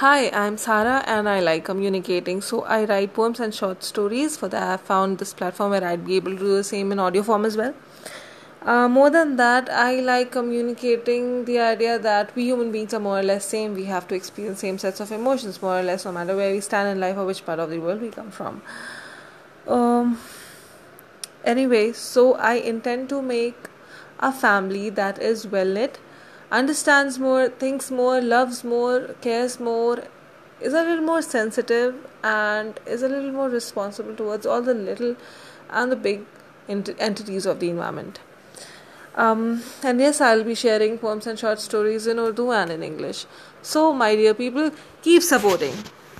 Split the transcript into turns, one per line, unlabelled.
Hi, I'm Sarah and I like communicating. So I write poems and short stories. For that, I found this platform where I'd be able to do the same in audio form as well. Uh, more than that, I like communicating the idea that we human beings are more or less same. We have to experience same sets of emotions, more or less, no matter where we stand in life or which part of the world we come from. Um. Anyway, so I intend to make a family that is well knit understands more, thinks more, loves more, cares more, is a little more sensitive, and is a little more responsible towards all the little and the big ent- entities of the environment. Um, and yes, I'll be sharing poems and short stories in Urdu and in English. So, my dear people, keep supporting.